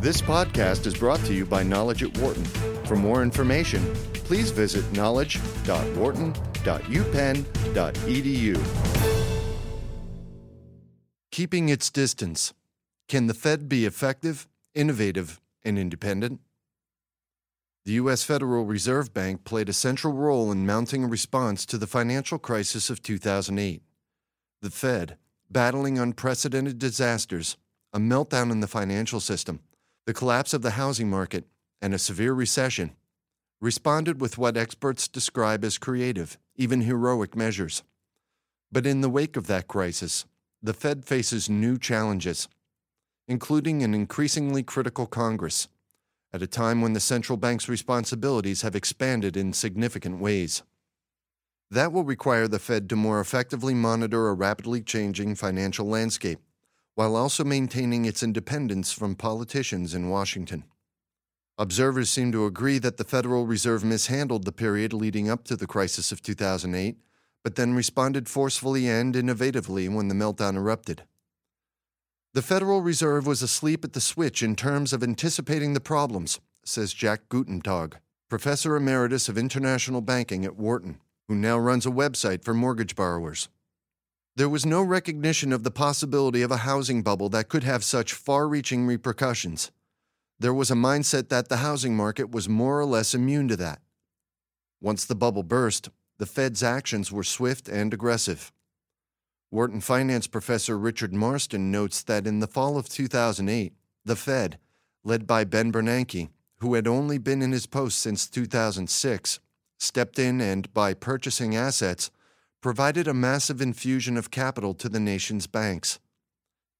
This podcast is brought to you by Knowledge at Wharton. For more information, please visit knowledge.wharton.upenn.edu. Keeping its distance. Can the Fed be effective, innovative, and independent? The U.S. Federal Reserve Bank played a central role in mounting a response to the financial crisis of 2008. The Fed, battling unprecedented disasters, a meltdown in the financial system, the collapse of the housing market, and a severe recession, responded with what experts describe as creative, even heroic measures. But in the wake of that crisis, the Fed faces new challenges, including an increasingly critical Congress, at a time when the central bank's responsibilities have expanded in significant ways. That will require the Fed to more effectively monitor a rapidly changing financial landscape, while also maintaining its independence from politicians in Washington. Observers seem to agree that the Federal Reserve mishandled the period leading up to the crisis of 2008, but then responded forcefully and innovatively when the meltdown erupted. The Federal Reserve was asleep at the switch in terms of anticipating the problems, says Jack Guttentag, professor emeritus of international banking at Wharton who now runs a website for mortgage borrowers. There was no recognition of the possibility of a housing bubble that could have such far reaching repercussions. There was a mindset that the housing market was more or less immune to that. Once the bubble burst, the Fed's actions were swift and aggressive. Wharton finance professor Richard Marston notes that in the fall of 2008, the Fed, led by Ben Bernanke, who had only been in his post since 2006, stepped in and, by purchasing assets, provided a massive infusion of capital to the nation's banks.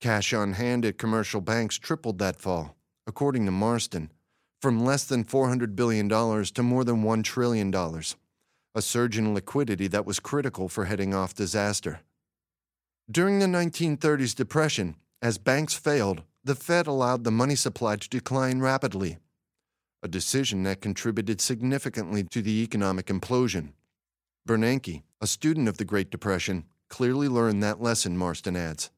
Cash on hand at commercial banks tripled that fall, according to Marston, from less than $400 billion to more than $1 trillion, a surge in liquidity that was critical for heading off disaster. During the 1930s depression, as banks failed, the Fed allowed the money supply to decline rapidly a decision that contributed significantly to the economic implosion. Bernanke, a student of the Great Depression, clearly learned that lesson, Marston adds.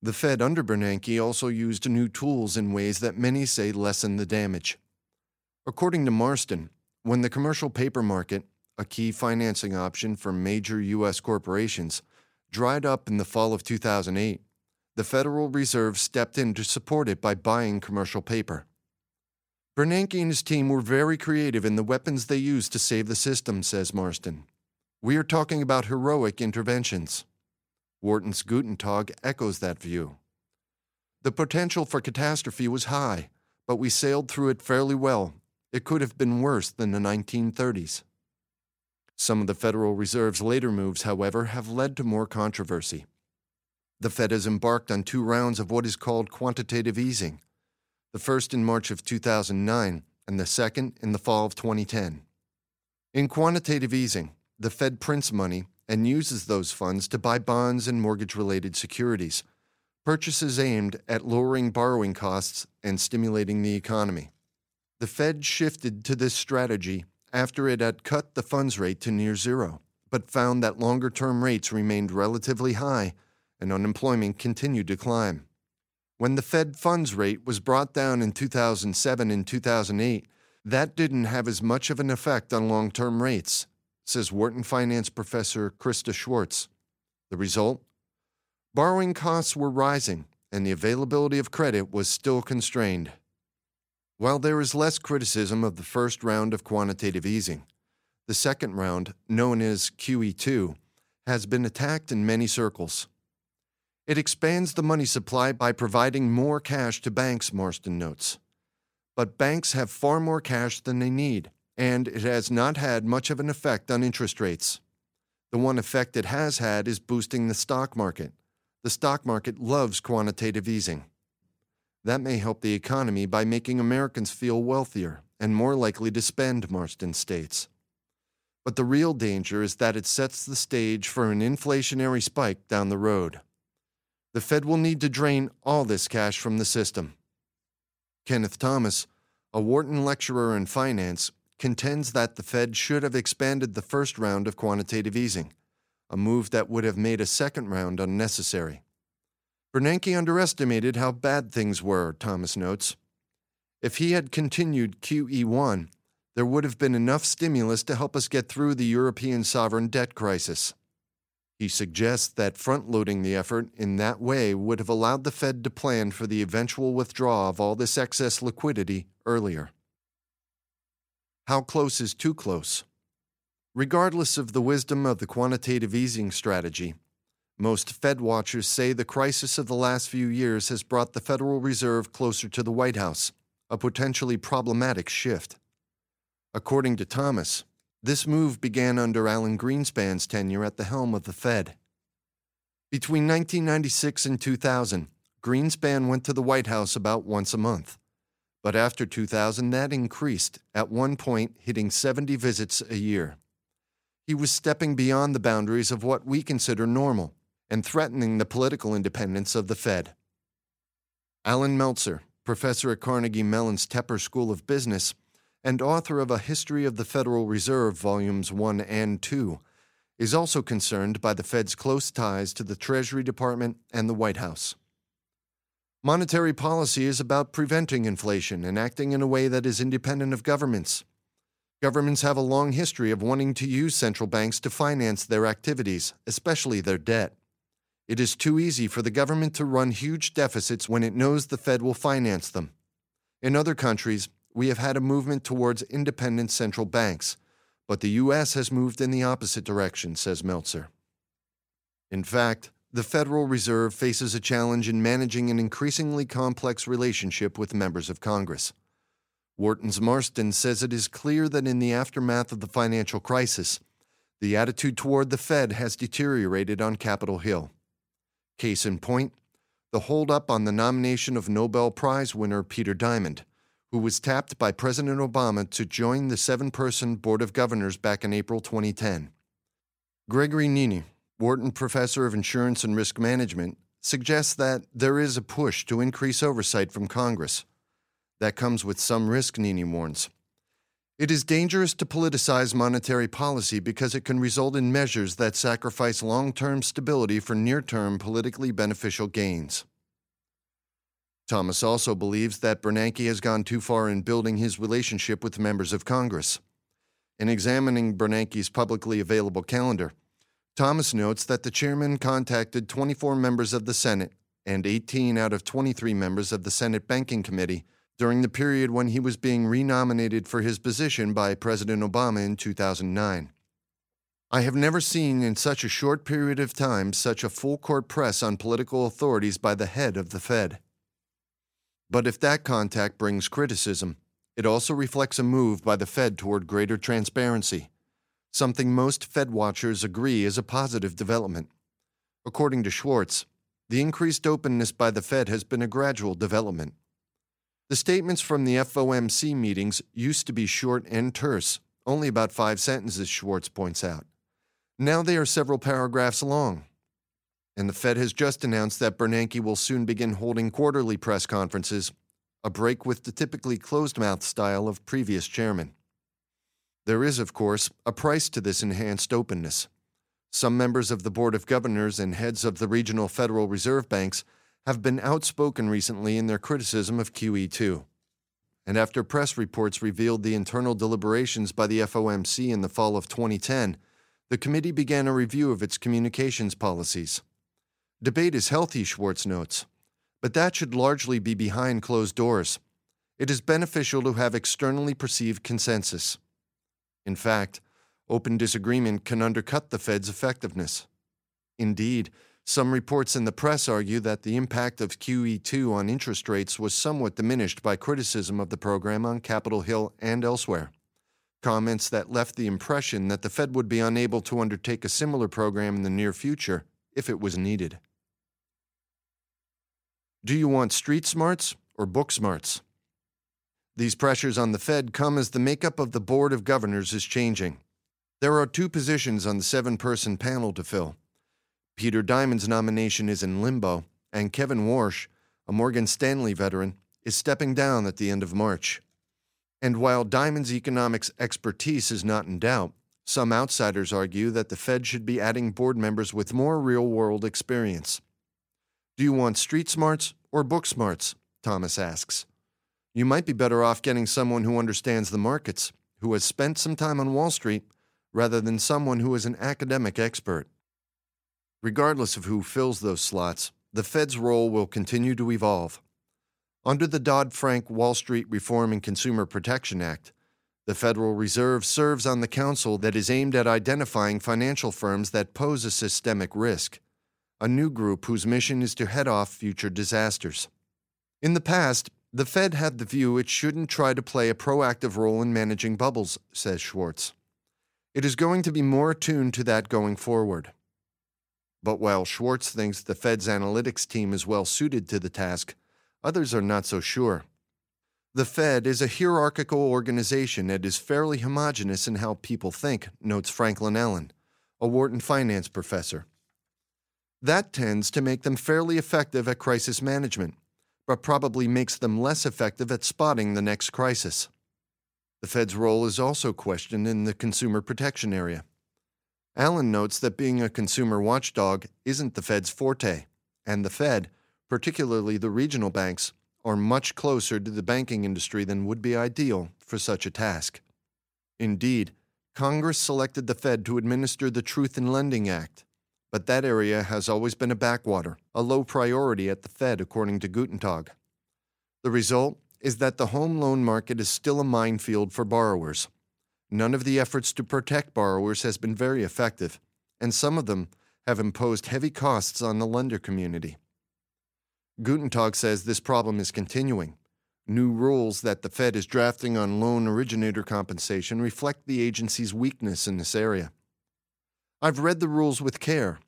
The Fed under Bernanke also used new tools in ways that many say lessen the damage. According to Marston, when the commercial paper market, a key financing option for major U.S. corporations, dried up in the fall of 2008, the Federal Reserve stepped in to support it by buying commercial paper. Bernanke and his team were very creative in the weapons they used to save the system, says Marston. We are talking about heroic interventions. Wharton's Guttentag echoes that view. The potential for catastrophe was high, but we sailed through it fairly well. It could have been worse than the 1930s. Some of the Federal Reserve's later moves, however, have led to more controversy. The Fed has embarked on two rounds of what is called quantitative easing the first in March of 2009 and the second in the fall of 2010. In quantitative easing, the Fed prints money and uses those funds to buy bonds and mortgage related securities, purchases aimed at lowering borrowing costs and stimulating the economy. The Fed shifted to this strategy after it had cut the funds rate to near zero, but found that longer term rates remained relatively high and unemployment continued to climb. When the Fed funds rate was brought down in 2007 and 2008, that didn't have as much of an effect on long term rates, says Wharton finance professor Krista Schwarz. The result? Borrowing costs were rising, and the availability of credit was still constrained. While there is less criticism of the first round of quantitative easing, the second round, known as QE2, has been attacked in many circles. It expands the money supply by providing more cash to banks, Marston notes. But banks have far more cash than they need, and it has not had much of an effect on interest rates. The one effect it has had is boosting the stock market. The stock market loves quantitative easing. That may help the economy by making Americans feel wealthier and more likely to spend, Marston states. But the real danger is that it sets the stage for an inflationary spike down the road. The Fed will need to drain all this cash from the system. Kenneth Thomas, a Wharton lecturer in finance, contends that the Fed should have expanded the first round of quantitative easing, a move that would have made a second round unnecessary. Bernanke underestimated how bad things were, Thomas notes. If he had continued QE1, there would have been enough stimulus to help us get through the European sovereign debt crisis. He suggests that front loading the effort in that way would have allowed the Fed to plan for the eventual withdrawal of all this excess liquidity earlier. How close is too close? Regardless of the wisdom of the quantitative easing strategy, most Fed watchers say the crisis of the last few years has brought the Federal Reserve closer to the White House, a potentially problematic shift. According to Thomas, this move began under Alan Greenspan's tenure at the helm of the Fed. Between 1996 and 2000, Greenspan went to the White House about once a month. But after 2000, that increased, at one point hitting 70 visits a year. He was stepping beyond the boundaries of what we consider normal and threatening the political independence of the Fed. Allan Meltzer, professor at Carnegie Mellon's Tepper School of Business, and author of A History of the Federal Reserve, Volumes 1 and 2, is also concerned by the Fed's close ties to the Treasury Department and the White House. Monetary policy is about preventing inflation and acting in a way that is independent of governments. Governments have a long history of wanting to use central banks to finance their activities, especially their debt. It is too easy for the government to run huge deficits when it knows the Fed will finance them. In other countries, we have had a movement towards independent central banks, but the U.S. has moved in the opposite direction, says Meltzer. In fact, the Federal Reserve faces a challenge in managing an increasingly complex relationship with members of Congress. Wharton's Marston says it is clear that in the aftermath of the financial crisis, the attitude toward the Fed has deteriorated on Capitol Hill. Case in point, the holdup on the nomination of Nobel Prize winner Peter Diamond who was tapped by President Obama to join the seven person Board of Governors back in April 2010. Gregory Nini, Wharton Professor of Insurance and Risk Management, suggests that there is a push to increase oversight from Congress. That comes with some risk, Nini warns. It is dangerous to politicize monetary policy because it can result in measures that sacrifice long term stability for near term politically beneficial gains. Thomas also believes that Bernanke has gone too far in building his relationship with members of Congress. In examining Bernanke's publicly available calendar, Thomas notes that the chairman contacted 24 members of the Senate and 18 out of 23 members of the Senate Banking Committee during the period when he was being renominated for his position by President Obama in 2009. I have never seen in such a short period of time such a full court press on political authorities by the head of the Fed. But if that contact brings criticism, it also reflects a move by the Fed toward greater transparency, something most Fed watchers agree is a positive development. According to Schwarz, the increased openness by the Fed has been a gradual development. The statements from the FOMC meetings used to be short and terse, only about five sentences, Schwarz points out. Now they are several paragraphs long and the Fed has just announced that Bernanke will soon begin holding quarterly press conferences, a break with the typically closed mouth style of previous chairmen. There is, of course, a price to this enhanced openness. Some members of the Board of Governors and heads of the regional Federal Reserve banks have been outspoken recently in their criticism of QE2. And after press reports revealed the internal deliberations by the FOMC in the fall of 2010, the committee began a review of its communications policies. Debate is healthy, Schwarz notes, but that should largely be behind closed doors. It is beneficial to have externally perceived consensus. In fact, open disagreement can undercut the Fed's effectiveness. Indeed, some reports in the press argue that the impact of QE2 on interest rates was somewhat diminished by criticism of the program on Capitol Hill and elsewhere. Comments that left the impression that the Fed would be unable to undertake a similar program in the near future if it was needed. Do you want street smarts or book smarts? These pressures on the Fed come as the makeup of the Board of Governors is changing. There are two positions on the seven person panel to fill. Peter Diamond's nomination is in limbo, and Kevin Warsh, a Morgan Stanley veteran, is stepping down at the end of March. And while Diamond's economics expertise is not in doubt, some outsiders argue that the Fed should be adding board members with more real world experience. Do you want street smarts or book smarts? Thomas asks. You might be better off getting someone who understands the markets, who has spent some time on Wall Street, rather than someone who is an academic expert. Regardless of who fills those slots, the Fed's role will continue to evolve. Under the Dodd Frank Wall Street Reform and Consumer Protection Act, the Federal Reserve serves on the council that is aimed at identifying financial firms that pose a systemic risk, a new group whose mission is to head off future disasters. In the past, the Fed had the view it shouldn't try to play a proactive role in managing bubbles, says Schwarz. It is going to be more attuned to that going forward. But while Schwarz thinks the Fed's analytics team is well suited to the task, others are not so sure. The Fed is a hierarchical organization that is fairly homogenous in how people think, notes Franklin Allen, a Wharton finance professor. That tends to make them fairly effective at crisis management but probably makes them less effective at spotting the next crisis. The Fed's role is also questioned in the consumer protection area. Allen notes that being a consumer watchdog isn't the Fed's forte, and the Fed, particularly the regional banks, are much closer to the banking industry than would be ideal for such a task. Indeed, Congress selected the Fed to administer the Truth in Lending Act, but that area has always been a backwater, a low priority at the Fed, according to Guttentag. The result is that the home loan market is still a minefield for borrowers. None of the efforts to protect borrowers has been very effective, and some of them have imposed heavy costs on the lender community. Guttentag says this problem is continuing. New rules that the Fed is drafting on loan originator compensation reflect the agency's weakness in this area. I've read the rules with care,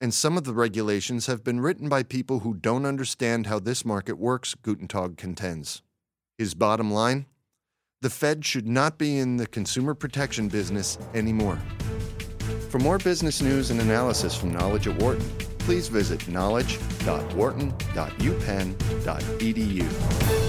and some of the regulations have been written by people who don't understand how this market works, Guttentag contends. His bottom line? The Fed should not be in the consumer protection business anymore. For more business news and analysis from Knowledge at Wharton, please visit knowledge.wharton.upenn.edu.